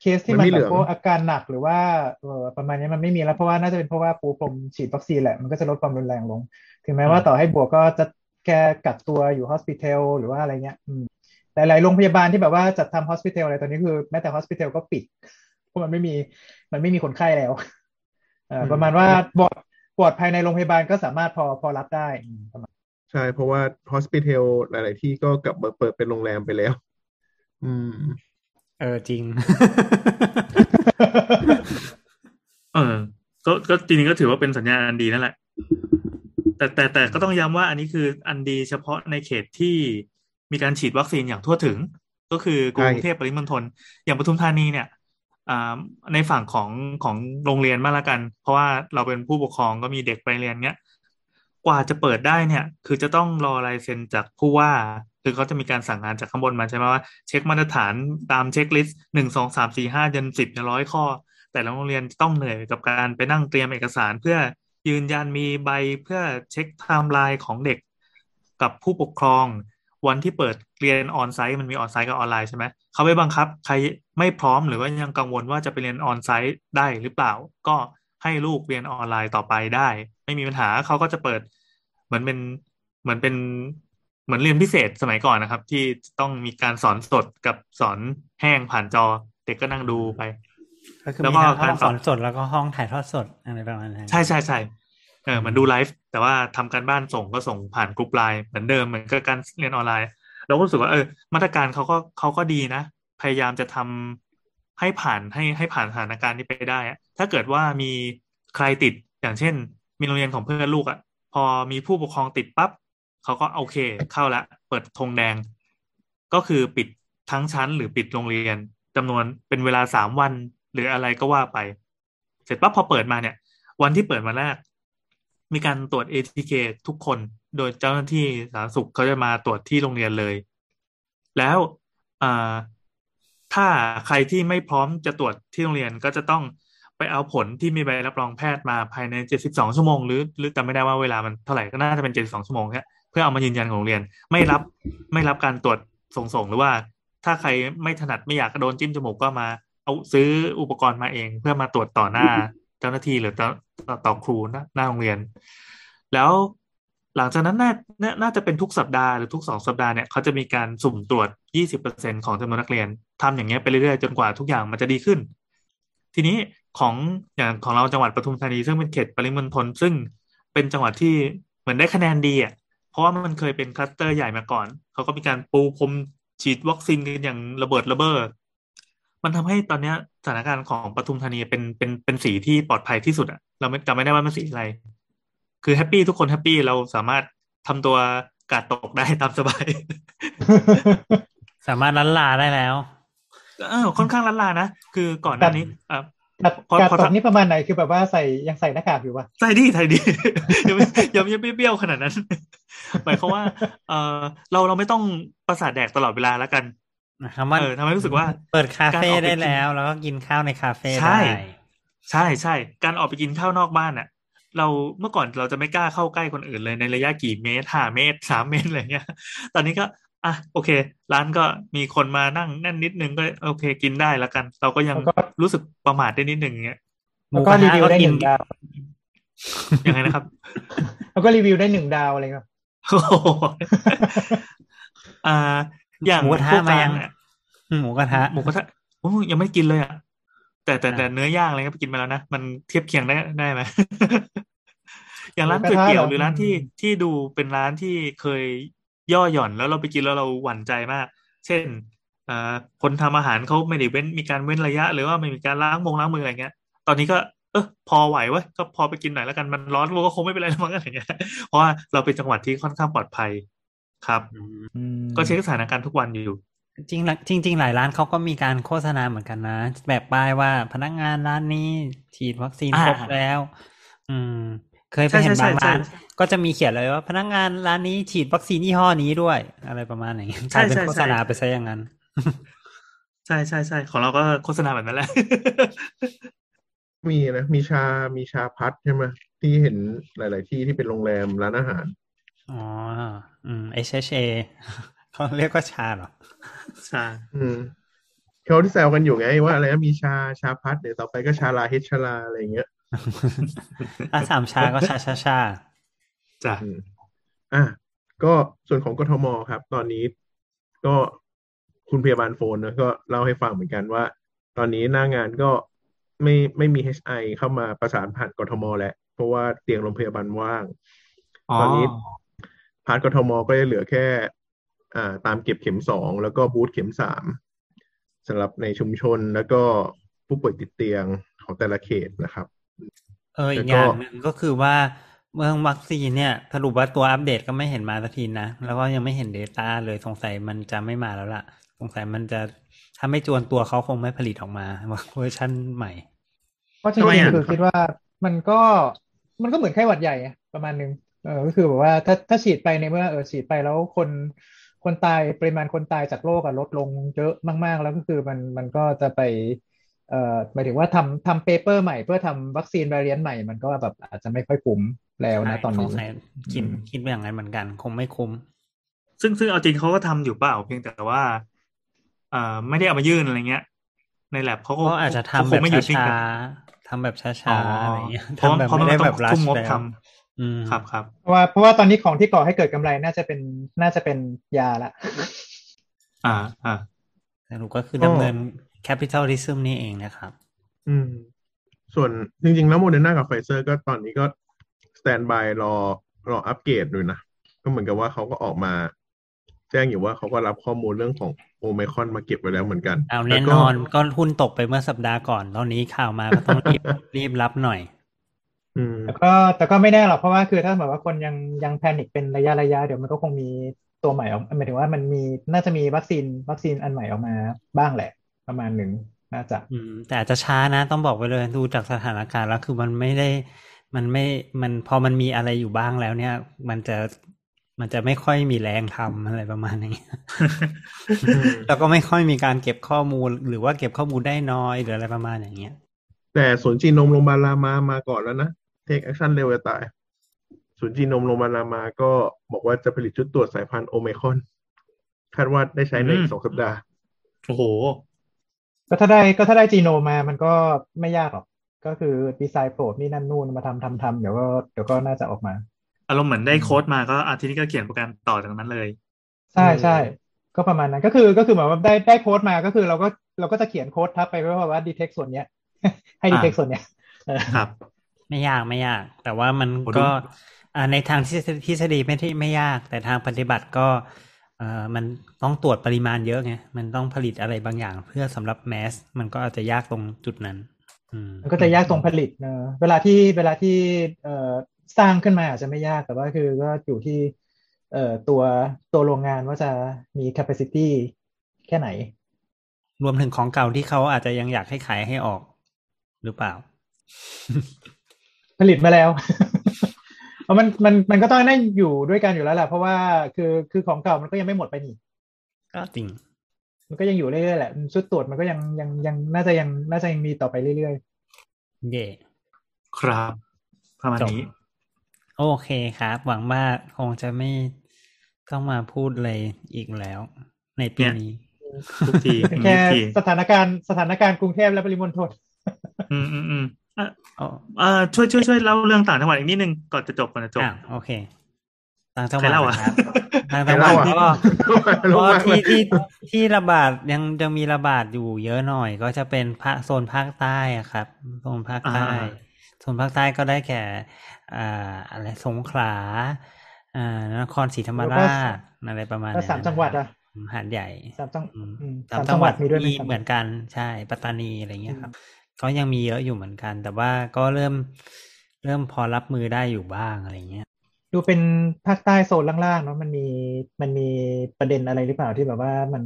เคสที่มัมันนไม่แบเหลืองพวกอาการหนักหรือว่าเออประมาณนี้มันไม่มีแล้วเพราะว่าน่าจะเป็นเพราะว่าปูพรมฉีดวัคซีนแหละมันก็จะลดความรุนแรงลง ถึงแม้ว่าต่อให้บวกก็จะแค่กักตัวอยู่ hospitel หรือว่าอะไรเงี้ยอืมหลายๆโรงพยาบาลที่แบบว่าจัดทำ hospitel อะไรตอนนี้คือแม้แต่ hospitel ก็ปิดเพราะมันไม่มีมันไม่มีคนไข้แล้วเอ่อประมาณว่าบอร์ดบอร์ดภายในโรงพยาบาลก็สามารถพอพอรับได้อืมประมาณ ใช่ เพราะว่า hospital หลาย ๆ ที่ก็กลับมาเปิดเป็นโรงแรมไปแล้ว อืม เออจริง เออ ก็ก็จริงๆก็ถือว่าเป็นสัญญาณอันดีนั่นแหละ แต่แต่แต่ก็ต้องย้ำว่าอันนี้คืออันดีเฉพาะในเขตที่มีการฉีดวัคซีนอย่างทั่วถึง ก็คือกรุงเทพปริมณฑลอย่างปทุมธานีเนี่ยอ่าในฝั่งของของโรงเรียนมากละกัน เพราะว่าเราเป็นผู้ปกครองก็มีเด็กไปเรียนเนี้ย กว่าจะเปิดได้เนี่ย คือจะต้องรอลายเซ็นจากผู้ว่า คือเขาจะมีการสั่งงานจากข้างบนมาใช่ไหมว่าเช็คมาตรฐานตาม checklist หนึ่งสองสามสี่ห้าจนสิบร้อยข้อ แต่ละโรงเรียนต้องเหนื่อยกับการไปนั่งเตรียมเอกสาร เพื่อยืนยันมีใบเพื่อเช็คไทม์ไลน์ของเด็ก กับผู้ปกครอง วันที่เปิดเรียนออนไซต์มันมีออนไซต์กับออนไลน์ใช่ไหมเขาไม่บังคับ ใครไม่พร้อมหรือว่ายังกังวลว่าจะไปเรียนออนไซต์ได้หรือเปล่า ก็ ให้ลูกเรียนออนไลน์ต่อไปได้ ไม่มีปัญหาเขาก็จะเปิด เหมือนเป็นเหมือนเป็นเหมือนเรียนพิเศษสมัยก่อนนะครับ ที่ต้องมีการสอนสดกับสอนแห้งผ่านจอ เด็กก็นั่งดูไปก็คือแล้วมีก็ทั้งห้กาอรงสสออนนสดแล้วก็ห้องถ่ายทอดสดอะไรประมาณนั้นใช่ใช่ใช่เออเหมันดูไลฟ์แต่ว่าทำการบ้านส่งก็ส่งผ่านกลุ่มไลน์เหมือนเดิมเหมือนกับการเรียนออนไลน์ เราก็รู้สึกว่าเออ มาตรการเขาก็เขาก็ดีนะ พยายามจะทำ ให้ผ่านให้ให้ผ่านสถานการณ์นี้ไปได้อะถ้าเกิดว่ามีใครติดอย่างเช่น มีโรงเรียนของเพื่อนลูกอะพอมีผู้ปกครองติดปั๊บเขาก็โอเคเข้าละเปิดธงแดง ก็คือปิดทั้งชั้นหรือปิดโรงเรียนจำนวนเป็นเวลาสามวัน หรืออะไรก็ว่าไป เสร็จปั๊บพอเปิดมาเนี่ย วันที่เปิดมาแรก มีการตรวจ ATK ทุกคน โดยเจ้าหน้าที่สาธารณสุขเขาจะมาตรวจที่โรงเรียนเลย แล้วอ่า ถ้าใครที่ไม่พร้อมจะตรวจที่โรงเรียนก็จะต้องไปเอาผลที่มีใบรับรองแพทย์มาภายใน 72 ชั่วโมง หรือหรือจำไม่ได้ว่าเวลามันเท่าไหร่ก็น่าจะเป็น 72 ชั่วโมงเนี่ยเพื่อเอามายืนยันของโรงเรียน ไม่รับไม่รับการตรวจส่งๆหรือว่า ถ้าใครไม่ถนัดไม่อยากโดนจิ้มจมูกก็มา เอาซื้ออุปกรณ์มาเอง เพื่อมาตรวจต่อหน้าเจ้าหน้าที่หรือต่อต่อครูหน้าโรงเรียน แล้ว หลังจากนั้นน่าน่าน่าจะเป็นทุกสัปดาห์หรือทุกสองสัปดาห์เนี่ยเขาจะมีการสุ่มตรวจ 20%ของจำนวนนักเรียนทำอย่างเงี้ยไปเรื่อยๆจนกว่าทุกอย่างมันจะดีขึ้น ทีนี้ของอย่างของเราจังหวัดปทุมธานีซึ่งเป็นเขตปริมณฑลซึ่งเป็นจังหวัดที่เหมือนได้คะแนนดีอะเพราะว่ามันเคยเป็น cluster ใหญ่มาก่อน เขาก็มีการปูพรมฉีดวัคซีนกันอย่างระเบิดระเบ้อมันทำให้ตอนเนี้ยสถานการณ์ของปทุมธานีเป็นเป็นเป็นสีที่ปลอดภัยที่สุดอะเราไม่จำไม่ได้ว่ามันสีอะไร คือ happy ทุกคน happy เราสามารถทำตัวการ์ดตกได้ตามสบาย สามารถลันลาได้แล้วเออค่อนข้างลันลานะ คือก่อนหน้านี้อะกัดเพราะกัดเพราะตอถ้านนี้ประมาณไหนคือแบบว่าใส่ยังใส่หน้ากากอยู่ปะใส่ดีใส่ดียังไม่ยังยังไม่เบี้ยวขนาดนั้น หมายความว่า เออเราเราไม่ต้องประสาทแดกตลอดเวลาแล้วกันนะครับว่าเออทำให้รู้สึกว่า เปิดคาเฟ่การออกไปได้กินแล้ว แล้วก็กินข้าวในคาเฟ่ใช่ได้ใช่ใช่การออกไปกินข้าวนอกบ้านอะ เราเมื่อก่อนเราจะไม่กล้าเข้าใกล้คนอื่นเลยในระยะกี่เมตรห้าเมตรสามเมตรอะไรเงี้ย ตอนนี้ก็อะโอเค ร้านก็มีคนมานั่งแน่นนิดนึงก็โอเคกินได้แล้วกัน เราก็ยังแล้วก็รู้สึกประมาทได้นิดนึงเงี้ยหมูแล้วกก็ระรีทะวิวก็ได้กิหนนึ่งดาวยังไงนะครับ แล้วก็รีวิวได้หนึ่งดาวอะไรเงี้ยโอ้โหอ่า อย่างหมูกระทะพวกมาร้ายันงเนี่ยหมูกระทะหมูกระทะโอ้ยังไม่กินเลยอะแต่แต่อะแต่เนื้อย่างอะไรก็ไปกินมาแล้วนะ มันเทียบเคียงได้ได้ไหม อย่างร้านหมูกก๋วยระทะเตี๋ยวเหรอหรือร้านที่อืมที่ดูเป็นร้านที่เคยย่อหย่อนแล้วเราไปกินแล้วเราหวั่นใจมาก เช่นอ่าคนทำอาหารเขาไม่ได้เว้นมีการเว้นระยะ หรือว่าไม่มีการล้างมงล้างมืออะไรเงี้ย ตอนนี้ก็เออพอไหวเว้ยก็พอไปกินหน่อยแล้วกันมันร้อนก็คงไม่เป็นไรแล้วมั้งอะไรเงี้ย เพราะว่าเราเป็นจังหวัดที่ค่อนข้างปลอดภัยครับอืมก็เช็คสถานการณ์ทุกวันอยู่ จริงๆจริงจริงๆหลายร้านเขาก็มีการโฆษณาเหมือนกันนะ แบบป้ายว่าพนักงานร้านนี้ฉีดวัคซีนอ่าครบแล้ว อืม เคยไปใช่เห็นใช่บางใช่ร้านใช่ก็จะมีเขียนเลยว่า พนักงานร้านนี้ฉีดวัคซีนยี่ห้อนี้ด้วย อะไรประมาณอย่างนี้กใช่ลายเป็นใช่โฆษณาไปซะอย่างนั้น ใช่ใช่ใช่ของเราก็โฆษณาแบบนั้นแหละ มีนะ มีชา มีชาพัดใช่ไหมที่เห็นหลาย ๆ ที่ที่เป็นโรงแรมร้านอาหาร อ๋อ อืม HHA เขาเรียกว่าชาเหรอใช่อืมเขาที่แซวกันอยู่ไงว่าอะไรนะมีชาชาพัดเดี๋ยวต่อไปก็ชาลาเฮดชาลาอะไรอย่างเงี้ยถ้าสามชาก็ชาชาชาจ้ะอืมอะก็ส่วนของกทมครับ ตอนนี้ก็คุณพยาบาลโฟนนะก็เล่าให้ฟังเหมือนกันว่า ตอนนี้หน้างานก็ไม่ไม่มี HI เข้ามาประสานผ่านกทมแล้ว เพราะว่าเตียงโรงพยาบาลว่างอ๋อตอนนี้พาร์ทกทมก็จะเหลือแค่ อ่า ตามเก็บเข็มสองแล้วก็บูธเข็มสามสำหรับในชุมชนแล้วก็ผู้ป่วยติดเตียงของแต่ละเขตนะครับ เอออีกแล้วก็อย่างหนึ่งก็คือว่าเมืองวัคซีนเนี่ยสรุปว่าตัวอัปเดตก็ไม่เห็นมาสักทีนะ แล้วก็ยังไม่เห็น Data เลยสงสัยมันจะไม่มาแล้วล่ะ สงสัยมันจะถ้าไม่จวนตัวเขาคงไม่ผลิตออกมาเวอร์ชันใหม่ เพราะจทำไมริงอะๆคือคิดว่ามันก็มันก็เหมือนไข้หวัดใหญ่อะประมาณนึงเออก็คือแบบว่าถ้าถ้าฉีดไปในเมื่อเออฉีดไปแล้วคนคนตายปริมาณคนตายจากโรคอะลดลงเยอะมาก ๆ แล้วก็คือมันมันก็จะไป เอ่อหมายถึงว่าทำทำเปเปอร์ใหม่เพื่อทำวัคซีน v a เรียนใหม่ มันก็แบบอาจจะไม่ค่อยคุ้มแล้วนะตอนนี้สงสัยคิดอืมคิดอย่างนั้นเหมือนกัน คงไม่คุ้ม ซึ่งซึ่งเอาจริงเขาก็ทำอยู่เปล่าเพียงแต่ว่าอ่าไม่ได้เอามายื่นอะไรเงี้ย ในแลบเขาก็ก็อาจจะทำเขาคแบงบไม่หยุดนิ่งช้ากันๆทำแบบช้าอ๋อๆอะไรเงี้ยเพราะทำแบบเพราะไม่มันได้ต้อแบงบรัทุ่ชมงบแล้วทอืมำครับครับเพราะว่าเพราะว่าตอนนี้ของที่ก่อให้เกิดกำไรน่าจะเป็นน่าจะเป็นยาละ อ่าอ่าสรุปก็คือก็ดำเนิน capitalism นี่เองนะครับ อืม ส่วนจริงๆ แล้วโมเดอร์นากับไฟเซอร์ก็ตอนนี้ก็ standby รอรออัปเกรด้วยนะ ก็เหมือนกับว่าเขาก็ออกมา แจ้งอยู่ว่าเขาก็รับข้อมูลเรื่องของโอไมครอนมาเก็บไว้แล้วเหมือนกันเอาแล้แน่วนก็อนก็หุ้นตกไปเมื่อสัปดาห์ก่อนตอนนี้ข่าวมาก็ต้องรีบรีบรับหน่อยอืมแต่ก็แต่ก็ไม่แน่หรอกเพราะว่าคือถ้าแบบว่าคนยังยังแพนิคเป็นระยะระยะเดี๋ยวมันก็คงมีตัวใหม่ออกหมายถึงว่ามันมีน่าจะมีวัคซีนวัคซีนอันใหม่ออกมาบ้างแหละ ประมาณหนึ่งน่าจะ อืม แต่อาจจะช้านะ ต้องบอกไปเลยดูจากสถานการณ์แล้วคือมันไม่ได้ มันไม่มันพอมันมีอะไรอยู่บ้างแล้วเนี่ย มันจะมันจะไม่ค่อยมีแรงทำอะไรประมาณนี้อืมแล้วก็ไม่ค่อยมีการเก็บข้อมูล หรือว่าเก็บข้อมูลได้น้อยหรืออะไรประมาณอย่างเงี้ย แต่ศูนย์จีโนมโรงพยาบาลรามามาก่อนแล้วนะ take action เร็วจะตายศูนย์จีโนมโรงพยาบาลรามาก็บอกว่าจะผลิตชุดตรวจสายพันธุ์โอไมครอน คาดว่าได้ใช้ในอีอืกมสองสัปดาห์ โอ้โห ก็ถ้าได้ก็ถ้าได้จีโนมมามันก็ไม่ยากหรอก ก็คือ design probe นี่นั่นนู่นมาทำทำทำเดี๋ยวก็เดี๋ยวก็น่าจะออกมา อารมณ์เหมือนได้โค้ดมาก็อาทิตย์นี้ก็เขียนโปรแกรมต่อจากนั้นเลย ใช่อืมใช่ก็ประมาณนั้นก็คือก็คือเหมือนว่าได้ได้โค้ดมาก็คือเราก็เราก็จะเขียนโค้ดทับไปว่าว่าดีเทคส่วนเนี้ย ให้ดีเทคอ่าส่วนเนี้ยเออครับ ไม่ยากไม่ยาก แต่ว่ามันโอ้ดูก็อ่าในทางทฤษฎีทฤษฎีไม่ที่ไม่ยาก แต่ทางปฏิบัติก็ เอ่อมันต้องตรวจปริมาณเยอะไงมันต้องผลิตอะไรบางอย่าง เพื่อสำหรับแมส มันก็อาจจะยากตรงจุดนั้นอืมมันก็จะยากตรงผลิตเนอะเวลาที่เวลาที่เอ่อสร้างขึ้นมาอาจจะไม่ยากแต่ว่าคือก็อยู่ที่เอ่อตัวตัวโรงงานว่าจะมี capacity แค่ไหน รวมถึงของเก่าที่เขาอาจจะยังอยากให้ขายให้ออกหรือเปล่า ผลิตมาแล้วเอา มันมันมันก็ต้องได้อยู่ด้วยกันอยู่แล้วแหละเพราะว่าคือคือของเก่ามันก็ยังไม่หมดไปนี่ก็จริง มันก็ยังอยู่เรื่อยๆแหละชุดตรวจมันก็ยังยังยังน่าจะยังน่าจะยังมีต่อไปเรื่อยเย่ครับประมาณนี้ โอเคครับ หวังว่าคงจะไม่ต้องมาพูดเลยอีกแล้ว ในปีนี้ทุกทีๆแค่ทุกทีสถานการณ์สถานการณ์กรุงเทพและปริมณฑลอืมอืมอืม อะอ๋อเอ่อช่วยช่วยช่วยเล่าเรื่องต่างจังหวัดอีกนิดนึงก่อนจะจบก่อนจะจบอะโอเค ต่างจังหใครวัดเล่าอะนะครับต่างจังหวัดใครก็เล่าอะก็ลงมาที่ที่ที่ระบาดยังยังมีระบาดอยู่เยอะหน่อย ก็จะเป็นภาคโซนภาคใต้อะครับโซนภาคใต้อ่าโซนภาคใต้ก็ได้แก่อ่าอะไรสงขลาอ่านครศรีธรรมราชอะไรประมาณแล้วนั้นสามจังหวัดอะหาดใหญ่สามจังอืมอืมสามสามจัจังงหหวัวัดดมีด้วยไหมมีครับเหมือนกันใช่ปัตตานีอะไรเงี้ยครับ ก็ยังมีเยอะอยู่เหมือนกัน แต่ว่าก็เริ่มเริ่มพอรับมือได้อยู่บ้างอะไรเงี้ยดูเป็นภาคใต้โซนล่างๆเนาะมันมีมันมีประเด็นอะไรหรือเปล่าที่แบบว่ามัน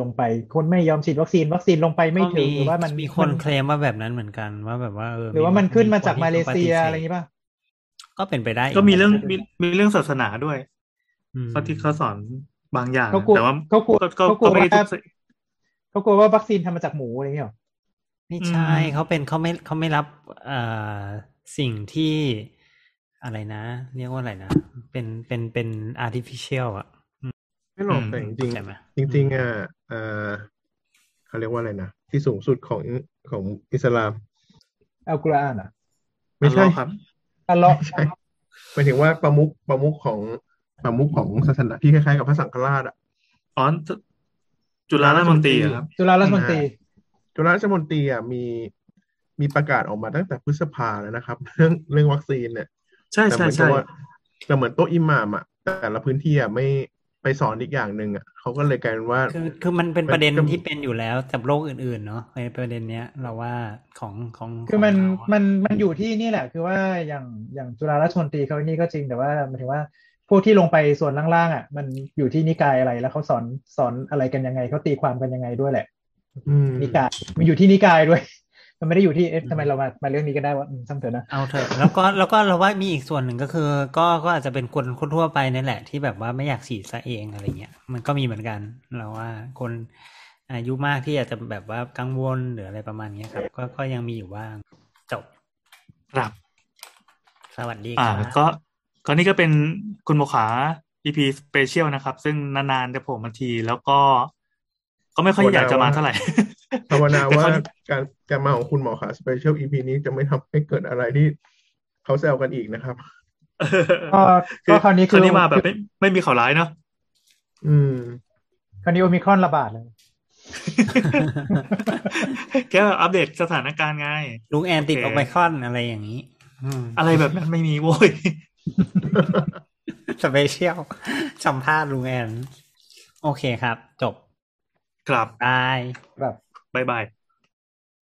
ลงไปคนไม่ยอมฉีดวัคซีนวัคซีนลงไปไม่ถึงหรือว่ามันมีคนมัเคลมว่าแบบนั้นเหมือนกันว่าแบบว่าเออหรือว่ามันขึ้นมาจากคมาเลที่ขเซียปฏิสธอะไรอย่างงี้ป่ะก็เป็นไปได้ ก็มีเรื่องหนมีมีเรื่องศาสนาด้วยอืมเขาที่เขาสอนบางอย่างเขากลัวแต่ว่าเขากลัวก็เขากลัวก็ไม่ได้ว่าทุกเขากลัวว่าวัคซีนทำมาจากหมูอะไรอย่างเงี้ยหรอ ไม่ใช่อืมเขาเป็นเขาไม่เขาไม่รับเอ่อสิ่งที่อะไรนะ เรียกว่าอะไรนะ เป็นเป็นเป็น artificial อะไม่หรอกแต่จริงใช่ไหมๆจริงๆอะเอ่อเขาเรียกว่าอะไรนะ ที่สูงสุดของของอิสลามอัลกุรอานอะ ไม่ใช่อัลลอฮ์ครับอัลเลาะห์ไม่ใช่หมายถึงว่าประมุขประมุขของประมุขของศาสนาที่คล้ายๆกับพระสังฆราชอะอ๋อจุฬาราชมนตรีเหรอครับ จุฬาราชมนตรี จุฬาราชมนตรีอะมีมีประกาศออกมาตั้งแต่พฤษภาแล้วนะครับ เรื่องเรื่องวัคซีนเนี่ย ใช่แต่เหใช่มือนกับใช่ว่าแต่เหมือนโต๊ะอิหม่ามอะแต่ละพื้นที่อะไม่ไปสอนอีกอย่างหนึ่งอะเขาก็เลยกลายเป็นว่า คือคือมันเป็นประเด็นมันก็ที่เป็นอยู่แล้วกับโรคอื่นๆเนาะในประเด็นเนี้ย เราว่าของของคือมันของเขาอะมันมันอยู่ที่นี่แหละ คือว่าอย่างอย่างจุฬาราชมนตรีเขานี่ก็จริงแต่ว่าหมายถึงว่าพวกที่ลงไปส่วนล่างๆอะ มันอยู่ที่นิกายอะไรแล้วเขาสอนสอนอะไรกันยังไงเขาตีความกันยังไงด้วยแหละอืม นิกายมันอยู่ที่นิกายด้วย มันไม่ได้อยู่ที่เอ๊ะทำไมเรามามาเรื่องนี้กันได้วะอืมช่างเถอะนะเอาเถอะแล้วก็แล้วก็เราว่ามีอีกส่วนหนึ่งก็คือ ก็ก็อาจจะเป็นคนคนทั่วไปนั่นแหละ ที่แบบว่าไม่อยากฉีดซะเองอะไรเงี้ยมันก็มีเหมือนกัน เราว่าคนอายุมากที่อาจจะแบบว่ากังวลหรืออะไรประมาณเนี้ยครับ ก็ก็ยังมีอยู่บ้างจบครับสวัสดีอ่าครับก็ก็นี่ก็เป็นคุณโมขา EP Special นะครับ ซึ่งนานๆจะโผล่มาทีแล้วก็ ก็ไม่ค่อยอยากจะมาเท่าไหร่ภาวนาแต่ว่าคราวนี้การการมาของคุณหมอขา special EP นี้จะไม่ทำให้เกิดอะไรที่เขาแซวกันอีกนะครับก็ก็คราวนี้คคืราวนี้มาแบบไม่ไม่มีข่าวร้ายเนาะอืม คราวนี้โอมิครอนระบาดเลยแค่อัปเดตสถานการณ์ไงลุงแอนติดโอโอเคไมครอนอะไรอย่างนี้อืมอะไรแบบนั้นไม่มีโว้ยสเปเชียลสัมภาษณ์ลุงแอน โอเคครับ จบ ครับบายแบบบายบาย